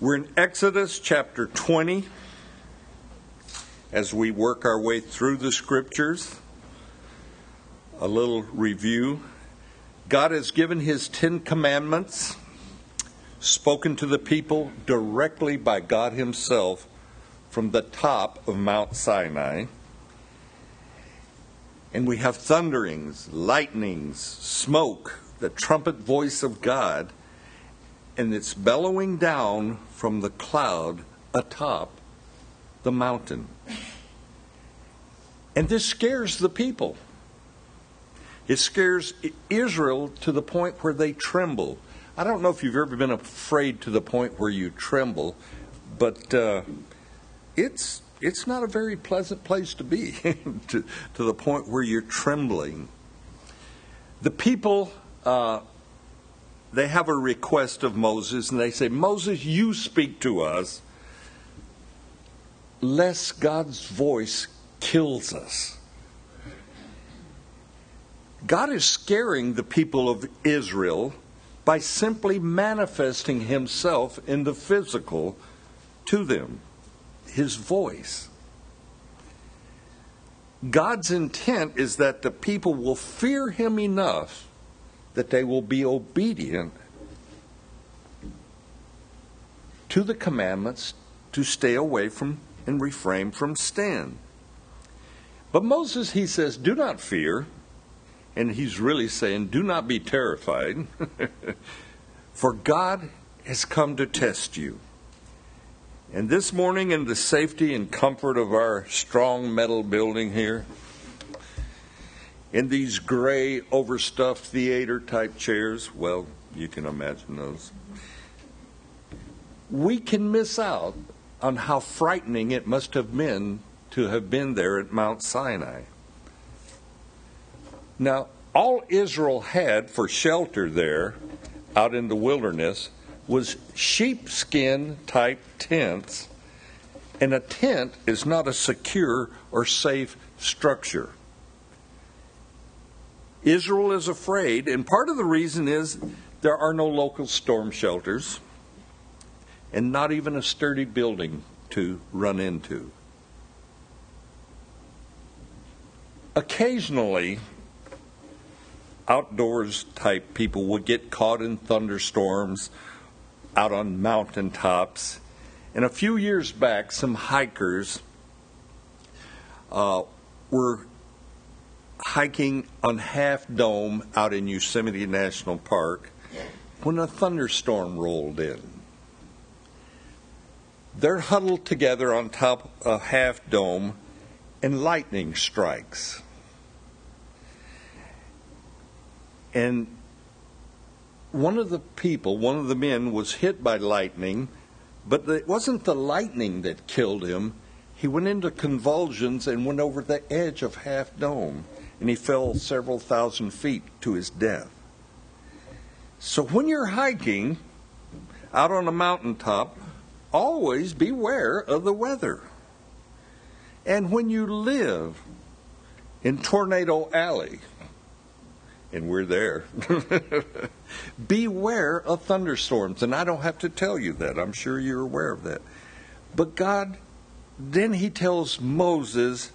We're in Exodus chapter 20 as we work our way through the scriptures. A little review. God has given his Ten Commandments, spoken to the people directly by God Himself from the top of Mount Sinai. And we have thunderings, lightnings, smoke, the trumpet voice of God, and it's bellowing down from the cloud atop the mountain. And this scares the people. It scares Israel to the point where they tremble. I don't know if you've ever been afraid to the point where you tremble, but uh, it's it's not a very pleasant place to be to, to the point where you're trembling. The people uh, they have a request of Moses, and they say, Moses, you speak to us, lest God's voice kills us. God is scaring the people of Israel by simply manifesting himself in the physical to them, his voice. God's intent is that the people will fear him enough that they will be obedient to the commandments to stay away from and refrain from sin. But Moses, he says, do not fear. And he's really saying, do not be terrified, for God has come to test you. And this morning, in the safety and comfort of our strong metal building here, in these gray, overstuffed theater type chairs. Well, you can imagine those. We can miss out on how frightening it must have been to have been there at Mount Sinai. Now, all Israel had for shelter there out in the wilderness was sheepskin type tents, and a tent is not a secure or safe structure. Israel is afraid, and part of the reason is there are no local storm shelters and not even a sturdy building to run into. Occasionally, outdoors type people would get caught in thunderstorms out on mountain tops. And a few years back, some hikers uh, were hiking on Half Dome out in Yosemite National Park when a thunderstorm rolled in. They're huddled together on top of Half Dome, and lightning strikes. And one of the people, one of the men, was hit by lightning, but it wasn't the lightning that killed him. He went into convulsions and went over the edge of Half Dome and he fell several thousand feet to his death. So when you're hiking out on a mountaintop, always beware of the weather. And when you live in Tornado Alley, and we're there, beware of thunderstorms. And I don't have to tell you that. I'm sure you're aware of that. But God, then He tells Moses,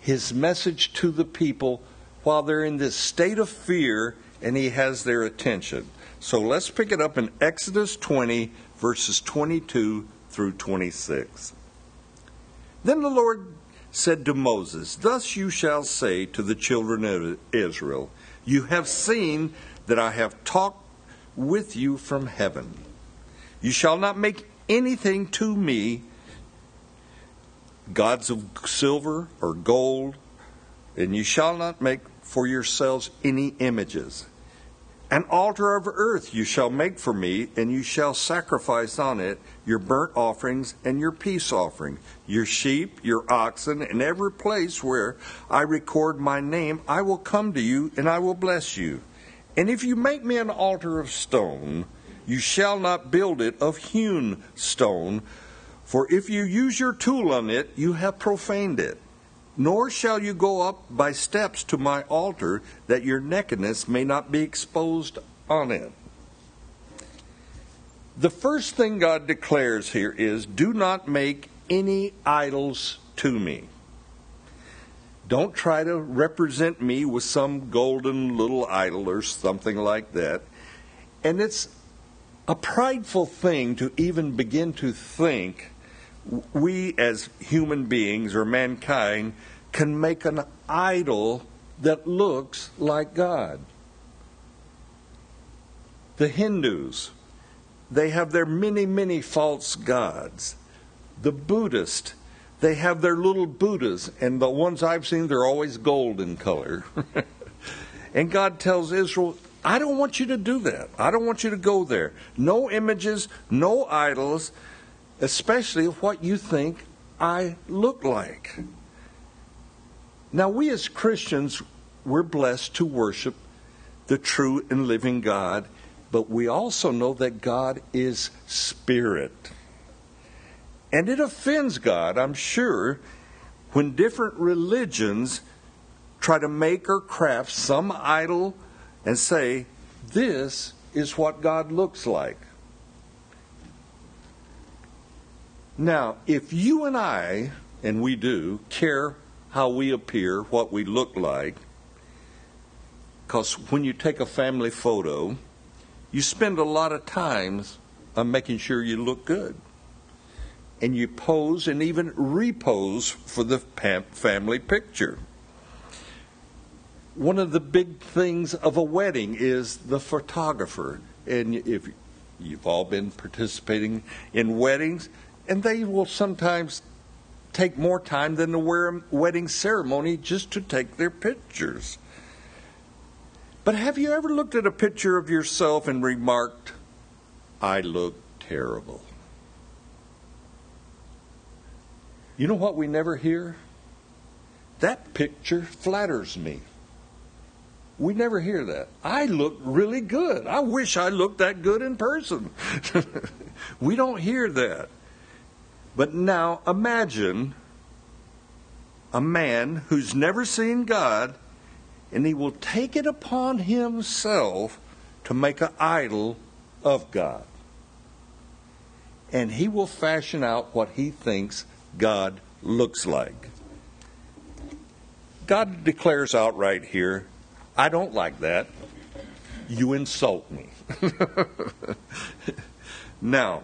his message to the people while they're in this state of fear and he has their attention. So let's pick it up in Exodus 20, verses 22 through 26. Then the Lord said to Moses, Thus you shall say to the children of Israel, You have seen that I have talked with you from heaven. You shall not make anything to me gods of silver or gold, and you shall not make for yourselves any images. An altar of earth you shall make for me, and you shall sacrifice on it your burnt offerings and your peace offering, your sheep, your oxen, and every place where I record my name, I will come to you and I will bless you. And if you make me an altar of stone, you shall not build it of hewn stone, for if you use your tool on it, you have profaned it. Nor shall you go up by steps to my altar, that your nakedness may not be exposed on it. The first thing God declares here is do not make any idols to me. Don't try to represent me with some golden little idol or something like that. And it's a prideful thing to even begin to think we as human beings or mankind can make an idol that looks like God. The Hindus, they have their many, many false gods. The Buddhist, they have their little Buddhas, and the ones I've seen, they're always gold in color. and God tells Israel, I don't want you to do that. I don't want you to go there. No images, no idols, especially what you think I look like. Now, we as Christians, we're blessed to worship the true and living God, but we also know that God is spirit. And it offends God, I'm sure, when different religions try to make or craft some idol and say, This is what God looks like. Now, if you and I, and we do, care how we appear, what we look like, because when you take a family photo, you spend a lot of times on making sure you look good. And you pose and even repose for the family picture one of the big things of a wedding is the photographer. And if you've all been participating in weddings, and they will sometimes take more time than the wedding ceremony just to take their pictures. But have you ever looked at a picture of yourself and remarked, I look terrible? You know what we never hear? That picture flatters me. We never hear that. I look really good. I wish I looked that good in person. we don't hear that. But now imagine a man who's never seen God and he will take it upon himself to make an idol of God. And he will fashion out what he thinks God looks like. God declares outright here I don't like that. You insult me. now,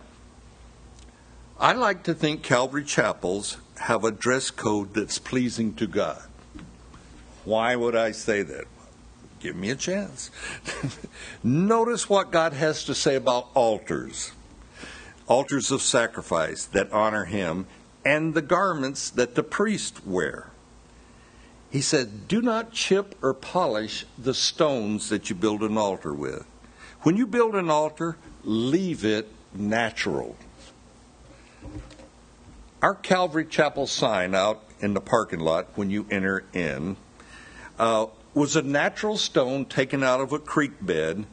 I like to think Calvary chapels have a dress code that's pleasing to God. Why would I say that? Give me a chance. Notice what God has to say about altars altars of sacrifice that honor Him, and the garments that the priest wear. He said, Do not chip or polish the stones that you build an altar with. When you build an altar, leave it natural. Our Calvary Chapel sign out in the parking lot when you enter in uh, was a natural stone taken out of a creek bed,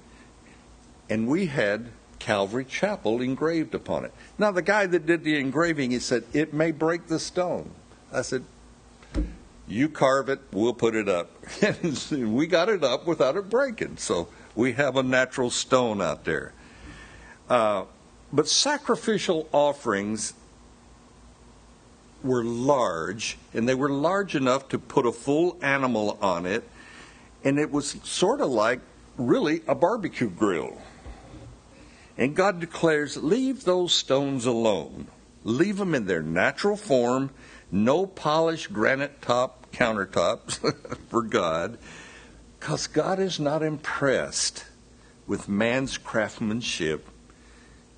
and we had Calvary Chapel engraved upon it. Now, the guy that did the engraving, he said, It may break the stone. I said, you carve it, we'll put it up. we got it up without it breaking. So we have a natural stone out there. Uh, but sacrificial offerings were large, and they were large enough to put a full animal on it, and it was sort of like really a barbecue grill. And God declares, Leave those stones alone. Leave them in their natural form no polished granite top countertops for God, because God is not impressed with man's craftsmanship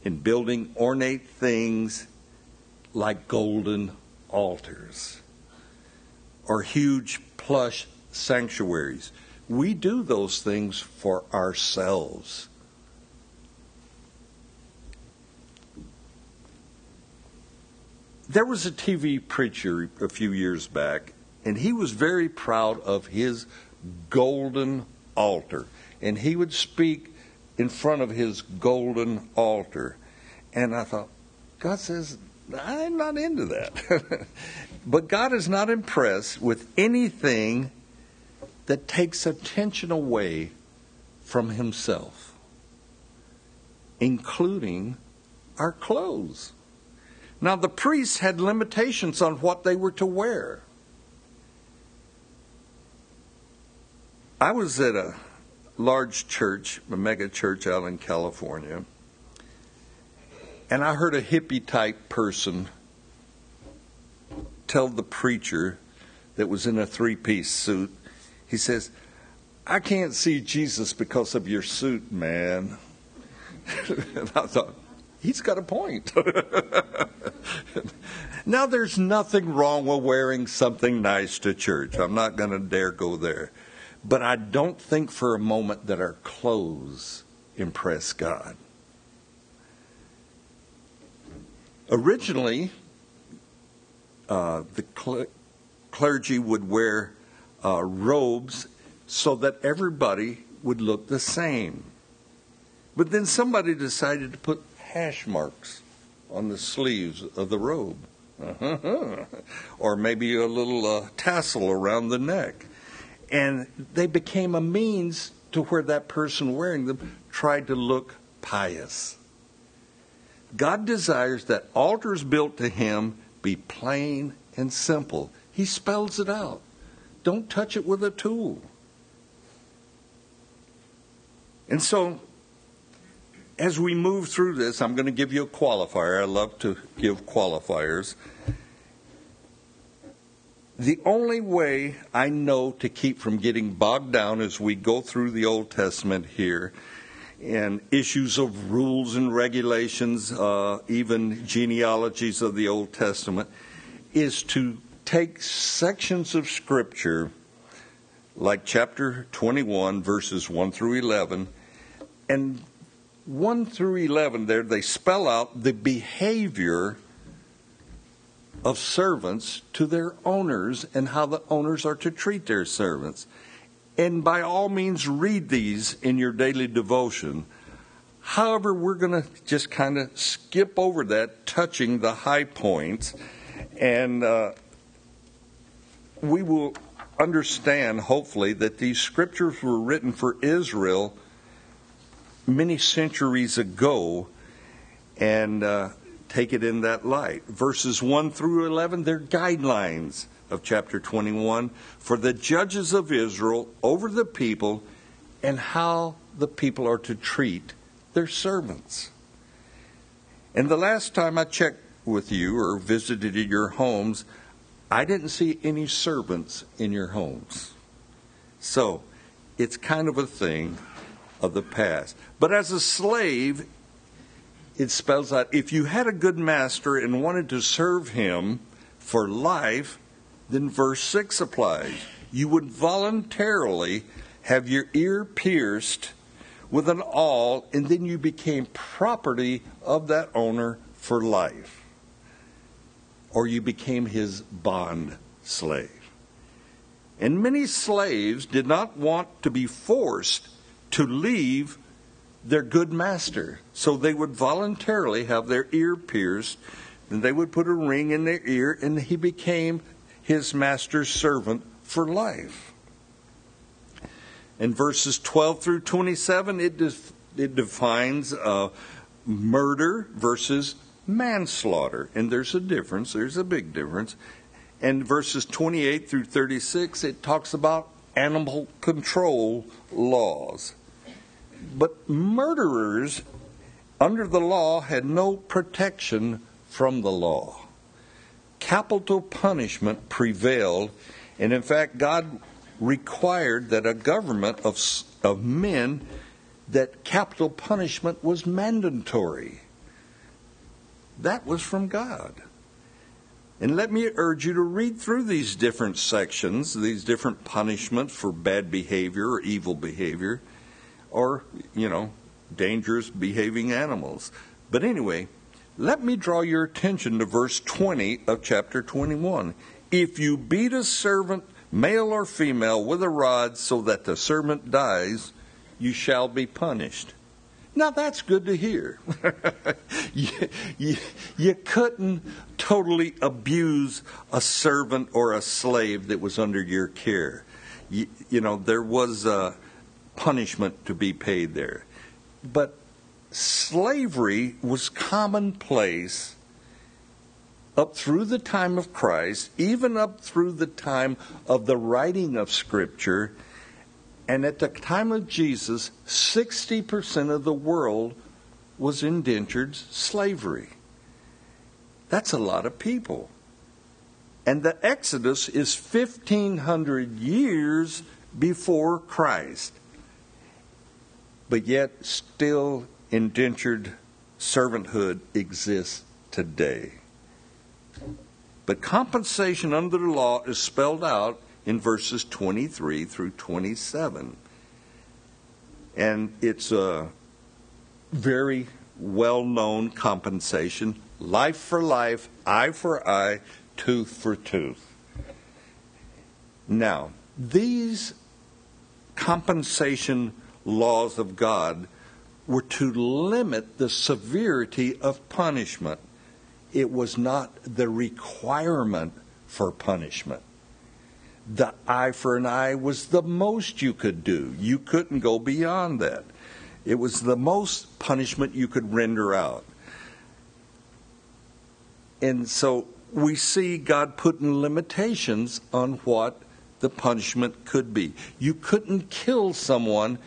in building ornate things like golden altars or huge plush sanctuaries. We do those things for ourselves. There was a TV preacher a few years back, and he was very proud of his golden altar. And he would speak in front of his golden altar. And I thought, God says, I'm not into that. but God is not impressed with anything that takes attention away from Himself, including our clothes. Now, the priests had limitations on what they were to wear. I was at a large church, a mega church out in California, and I heard a hippie type person tell the preacher that was in a three piece suit, he says, I can't see Jesus because of your suit, man. and I thought, he's got a point. now, there's nothing wrong with wearing something nice to church. I'm not going to dare go there. But I don't think for a moment that our clothes impress God. Originally, uh, the cl- clergy would wear uh, robes so that everybody would look the same. But then somebody decided to put hash marks on the sleeves of the robe. or maybe a little uh, tassel around the neck. And they became a means to where that person wearing them tried to look pious. God desires that altars built to Him be plain and simple. He spells it out. Don't touch it with a tool. And so, as we move through this, I'm going to give you a qualifier. I love to give qualifiers. The only way I know to keep from getting bogged down as we go through the Old Testament here and issues of rules and regulations, uh, even genealogies of the Old Testament, is to take sections of Scripture, like chapter 21, verses 1 through 11, and 1 through 11 there, they spell out the behavior of servants to their owners and how the owners are to treat their servants. And by all means, read these in your daily devotion. However, we're going to just kind of skip over that, touching the high points, and uh, we will understand, hopefully, that these scriptures were written for Israel many centuries ago and uh, take it in that light. Verses 1 through 11, they're guidelines of chapter 21 for the judges of Israel over the people and how the people are to treat their servants. And the last time I checked with you or visited your homes, I didn't see any servants in your homes. So it's kind of a thing of the past. But as a slave, it spells out if you had a good master and wanted to serve him for life, then verse 6 applies. You would voluntarily have your ear pierced with an awl, and then you became property of that owner for life. Or you became his bond slave. And many slaves did not want to be forced to leave their good master. So they would voluntarily have their ear pierced, and they would put a ring in their ear, and he became his master's servant for life. In verses 12 through 27, it, def- it defines uh, murder versus manslaughter. And there's a difference, there's a big difference. And verses 28 through 36, it talks about animal control laws. But murderers under the law had no protection from the law. Capital punishment prevailed, and in fact, God required that a government of, of men that capital punishment was mandatory. That was from God. And let me urge you to read through these different sections, these different punishments for bad behavior or evil behavior or, you know, dangerous behaving animals. But anyway, let me draw your attention to verse 20 of chapter 21. If you beat a servant, male or female, with a rod so that the servant dies, you shall be punished. Now that's good to hear. you, you, you, couldn't totally abuse a servant or a slave that was under your care. You, you know, there was a, punishment to be paid there. But slavery was commonplace up through the time of Christ, even up through the time of the writing of Scripture. And at the time of Jesus, 60% of the world was indentured slavery. That's a lot of people. And the Exodus is 1,500 years before Christ. But yet, still indentured servanthood exists today. But compensation under the law is spelled out in verses 23 through 27. And it's a very well known compensation life for life, eye for eye, tooth for tooth. Now, these compensation laws of God were to limit the severity of punishment. It was not the requirement for punishment. The eye for an eye was the most you could do. You couldn't go beyond that. It was the most punishment you could render out. And so we see God putting limitations on what the punishment could be. You couldn't kill someone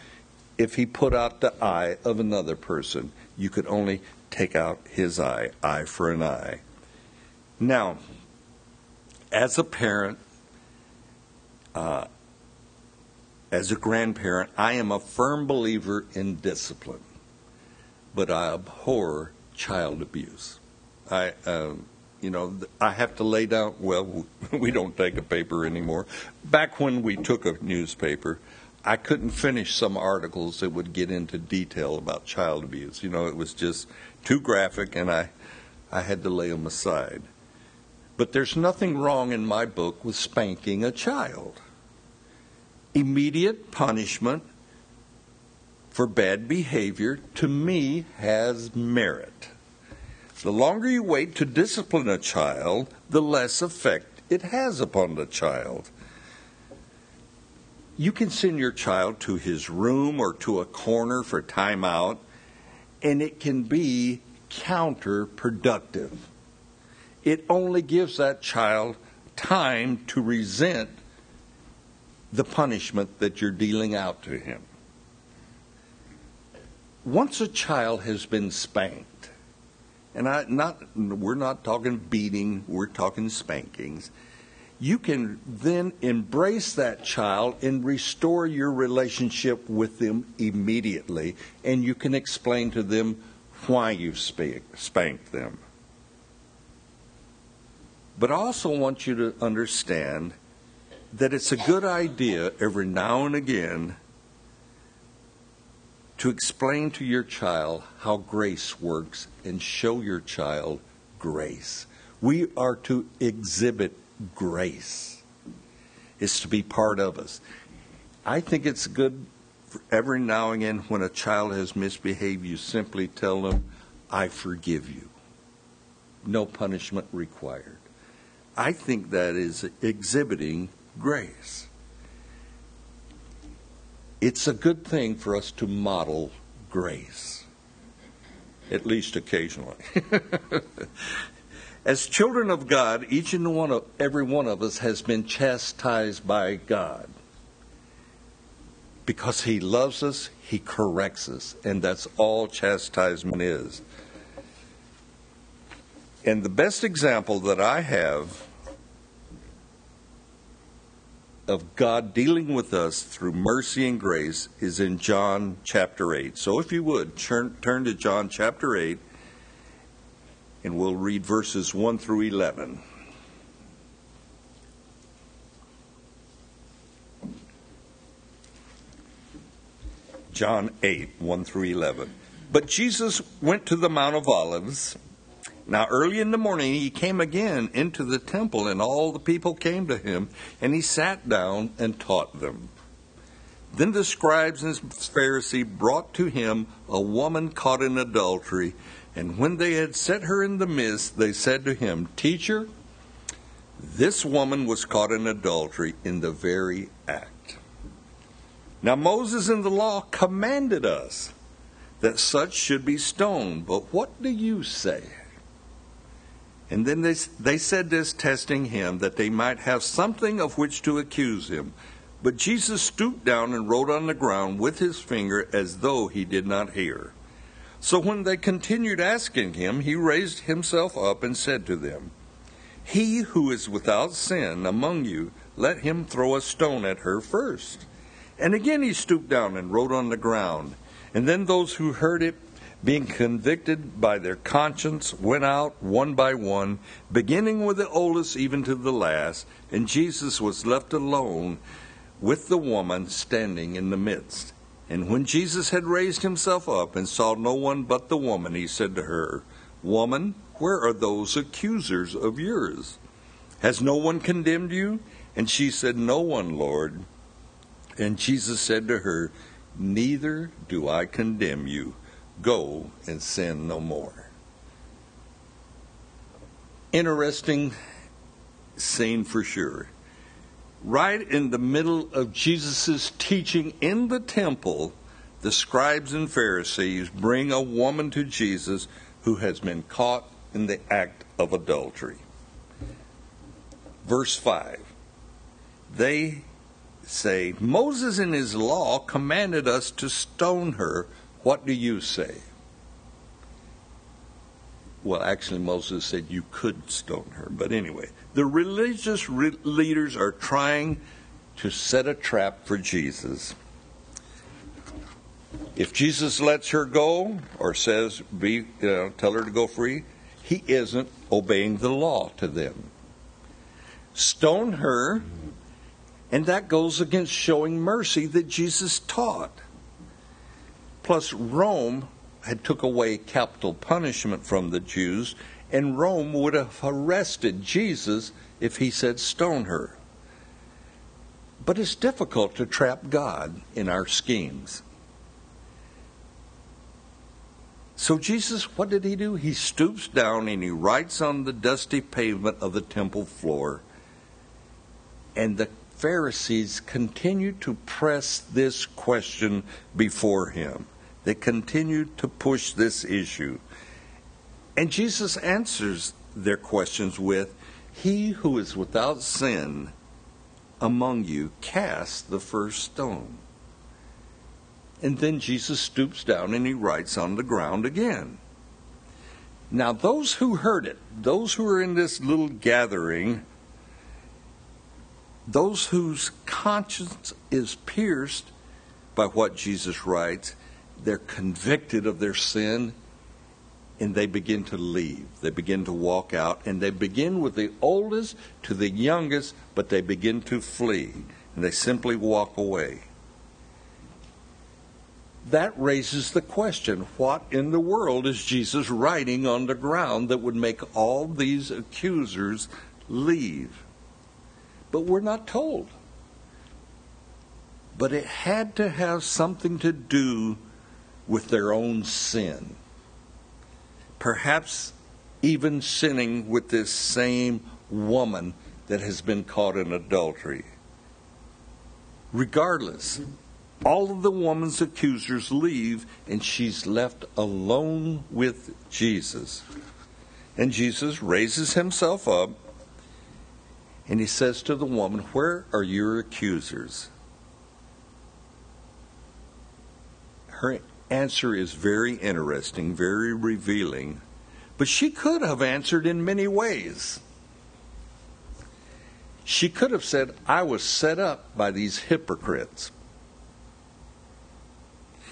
if he put out the eye of another person. You could only take out his eye, eye for an eye. Now, as a parent, uh, as a grandparent, I am a firm believer in discipline, but I abhor child abuse. I, uh, you know, I have to lay down. Well, we don't take a paper anymore. Back when we took a newspaper, I couldn't finish some articles that would get into detail about child abuse. You know, it was just too graphic, and I, I had to lay them aside. But there's nothing wrong in my book with spanking a child. Immediate punishment for bad behavior, to me, has merit. The longer you wait to discipline a child, the less effect it has upon the child. You can send your child to his room or to a corner for timeout, and it can be counterproductive. It only gives that child time to resent the punishment that you're dealing out to him. Once a child has been spanked, and I not we're not talking beating, we're talking spankings. You can then embrace that child and restore your relationship with them immediately, and you can explain to them why you spanked them. But I also want you to understand that it's a good idea every now and again to explain to your child how grace works and show your child grace. We are to exhibit grace, is to be part of us. I think it's good for every now and again when a child has misbehaved, you simply tell them, I forgive you. No punishment required. I think that is exhibiting grace. It's a good thing for us to model grace, at least occasionally. As children of God, each and one of every one of us has been chastised by God. Because he loves us, he corrects us, and that's all chastisement is. And the best example that I have of God dealing with us through mercy and grace is in John chapter 8. So if you would, turn, turn to John chapter 8, and we'll read verses 1 through 11. John 8, 1 through 11. But Jesus went to the Mount of Olives now, early in the morning, he came again into the temple, and all the people came to him, and he sat down and taught them. Then the scribes and Pharisees brought to him a woman caught in adultery, and when they had set her in the midst, they said to him, Teacher, this woman was caught in adultery in the very act. Now, Moses in the law commanded us that such should be stoned. But what do you say? And then they, they said this, testing him, that they might have something of which to accuse him. But Jesus stooped down and wrote on the ground with his finger as though he did not hear. So when they continued asking him, he raised himself up and said to them, He who is without sin among you, let him throw a stone at her first. And again he stooped down and wrote on the ground. And then those who heard it, being convicted by their conscience, went out one by one, beginning with the oldest even to the last. And Jesus was left alone with the woman standing in the midst. And when Jesus had raised himself up and saw no one but the woman, he said to her, Woman, where are those accusers of yours? Has no one condemned you? And she said, No one, Lord. And Jesus said to her, Neither do I condemn you. Go and sin no more. Interesting scene for sure. Right in the middle of Jesus' teaching in the temple, the scribes and Pharisees bring a woman to Jesus who has been caught in the act of adultery. Verse 5 They say, Moses in his law commanded us to stone her. What do you say? Well, actually, Moses said you could stone her. But anyway, the religious re- leaders are trying to set a trap for Jesus. If Jesus lets her go or says, be, you know, tell her to go free, he isn't obeying the law to them. Stone her and that goes against showing mercy that Jesus taught. Plus, Rome had took away capital punishment from the Jews, and Rome would have arrested Jesus if he said stone her. But it's difficult to trap God in our schemes. So Jesus, what did he do? He stoops down and he writes on the dusty pavement of the temple floor. And the Pharisees continue to press this question before him. They continued to push this issue. And Jesus answers their questions with, He who is without sin among you, cast the first stone. And then Jesus stoops down and he writes on the ground again. Now, those who heard it, those who are in this little gathering, those whose conscience is pierced by what Jesus writes, they're convicted of their sin and they begin to leave. They begin to walk out and they begin with the oldest to the youngest, but they begin to flee and they simply walk away. That raises the question what in the world is Jesus writing on the ground that would make all these accusers leave? but we're not told. But it had to have something to do with their own sin. Perhaps even sinning with this same woman that has been caught in adultery. Regardless, all of the woman's accusers leave, and she's left alone with Jesus. And Jesus raises himself up and he says to the woman, Where are your accusers? Her answer is very interesting, very revealing, but she could have answered in many ways. She could have said, I was set up by these hypocrites.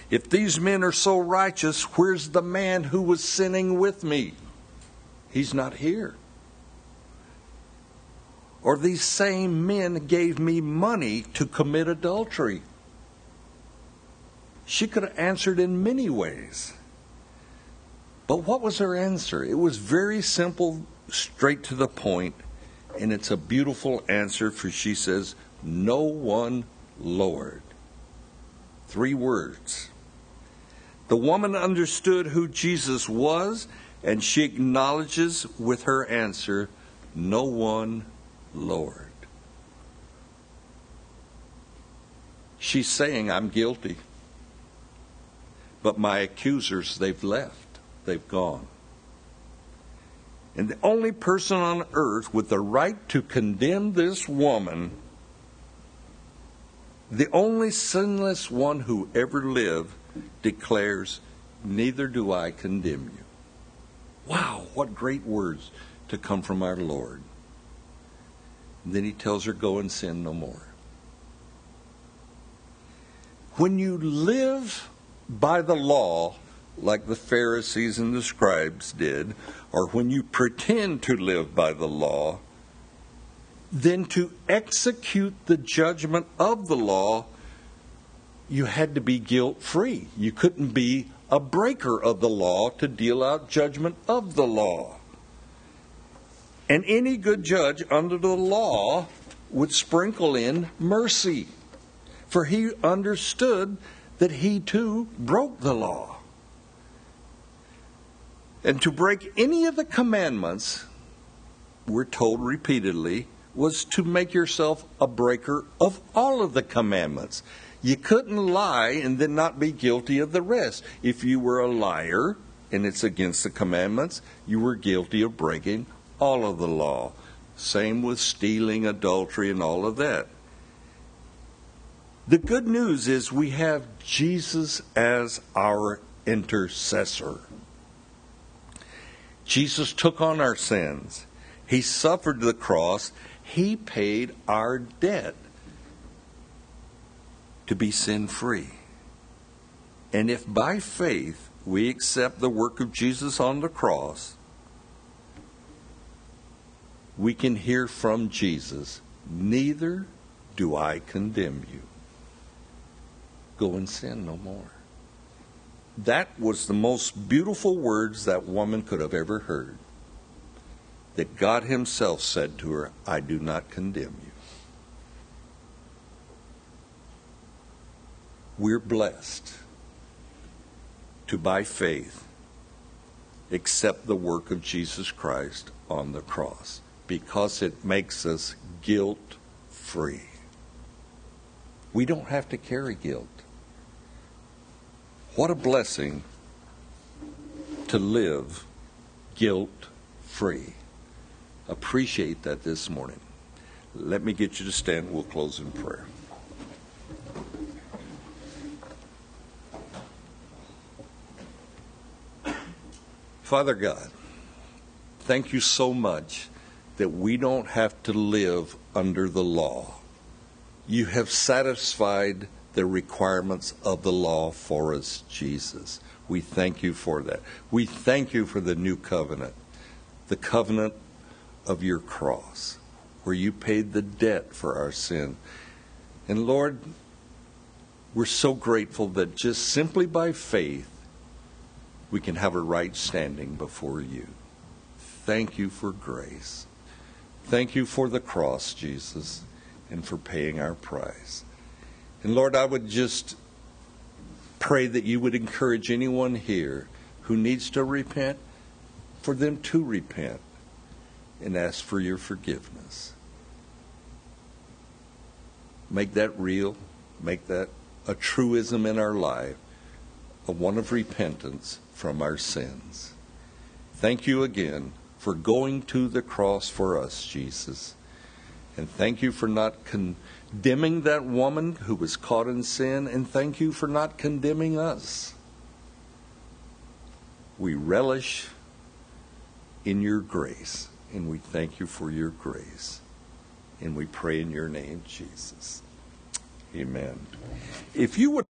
If these men are so righteous, where's the man who was sinning with me? He's not here. Or these same men gave me money to commit adultery. She could have answered in many ways. But what was her answer? It was very simple, straight to the point, and it's a beautiful answer for she says, No one, Lord. Three words. The woman understood who Jesus was, and she acknowledges with her answer, No one, Lord. She's saying, I'm guilty. But my accusers, they've left, they've gone. And the only person on earth with the right to condemn this woman, the only sinless one who ever lived, declares, Neither do I condemn you. Wow, what great words to come from our Lord. And then he tells her, Go and sin no more. When you live by the law, like the Pharisees and the scribes did, or when you pretend to live by the law, then to execute the judgment of the law, you had to be guilt free. You couldn't be a breaker of the law to deal out judgment of the law. And any good judge under the law would sprinkle in mercy, for he understood that he too broke the law. And to break any of the commandments, we're told repeatedly, was to make yourself a breaker of all of the commandments. You couldn't lie and then not be guilty of the rest. If you were a liar and it's against the commandments, you were guilty of breaking all of the law. Same with stealing, adultery, and all of that. The good news is we have Jesus as our intercessor. Jesus took on our sins. He suffered the cross. He paid our debt to be sin free. And if by faith we accept the work of Jesus on the cross, we can hear from Jesus, Neither do I condemn you go and sin no more. That was the most beautiful words that woman could have ever heard. That God Himself said to her, I do not condemn you. We're blessed to, by faith, accept the work of Jesus Christ on the cross because it makes us guilt free. We don't have to carry guilt. What a blessing to live guilt free. Appreciate that this morning. Let me get you to stand. We'll close in prayer. Father God, thank you so much that we don't have to live under the law. You have satisfied the requirements of the law for us, Jesus. We thank you for that. We thank you for the new covenant, the covenant of your cross, where you paid the debt for our sin. And Lord, we're so grateful that just simply by faith, we can have a right standing before you. Thank you for grace. Thank you for the cross, Jesus, and for paying our price. And Lord, I would just pray that you would encourage anyone here who needs to repent for them to repent and ask for your forgiveness. Make that real, make that a truism in our life, a one of repentance from our sins. Thank you again for going to the cross for us, Jesus. And thank you for not condemning that woman who was caught in sin. And thank you for not condemning us. We relish in your grace. And we thank you for your grace. And we pray in your name, Jesus. Amen. If you would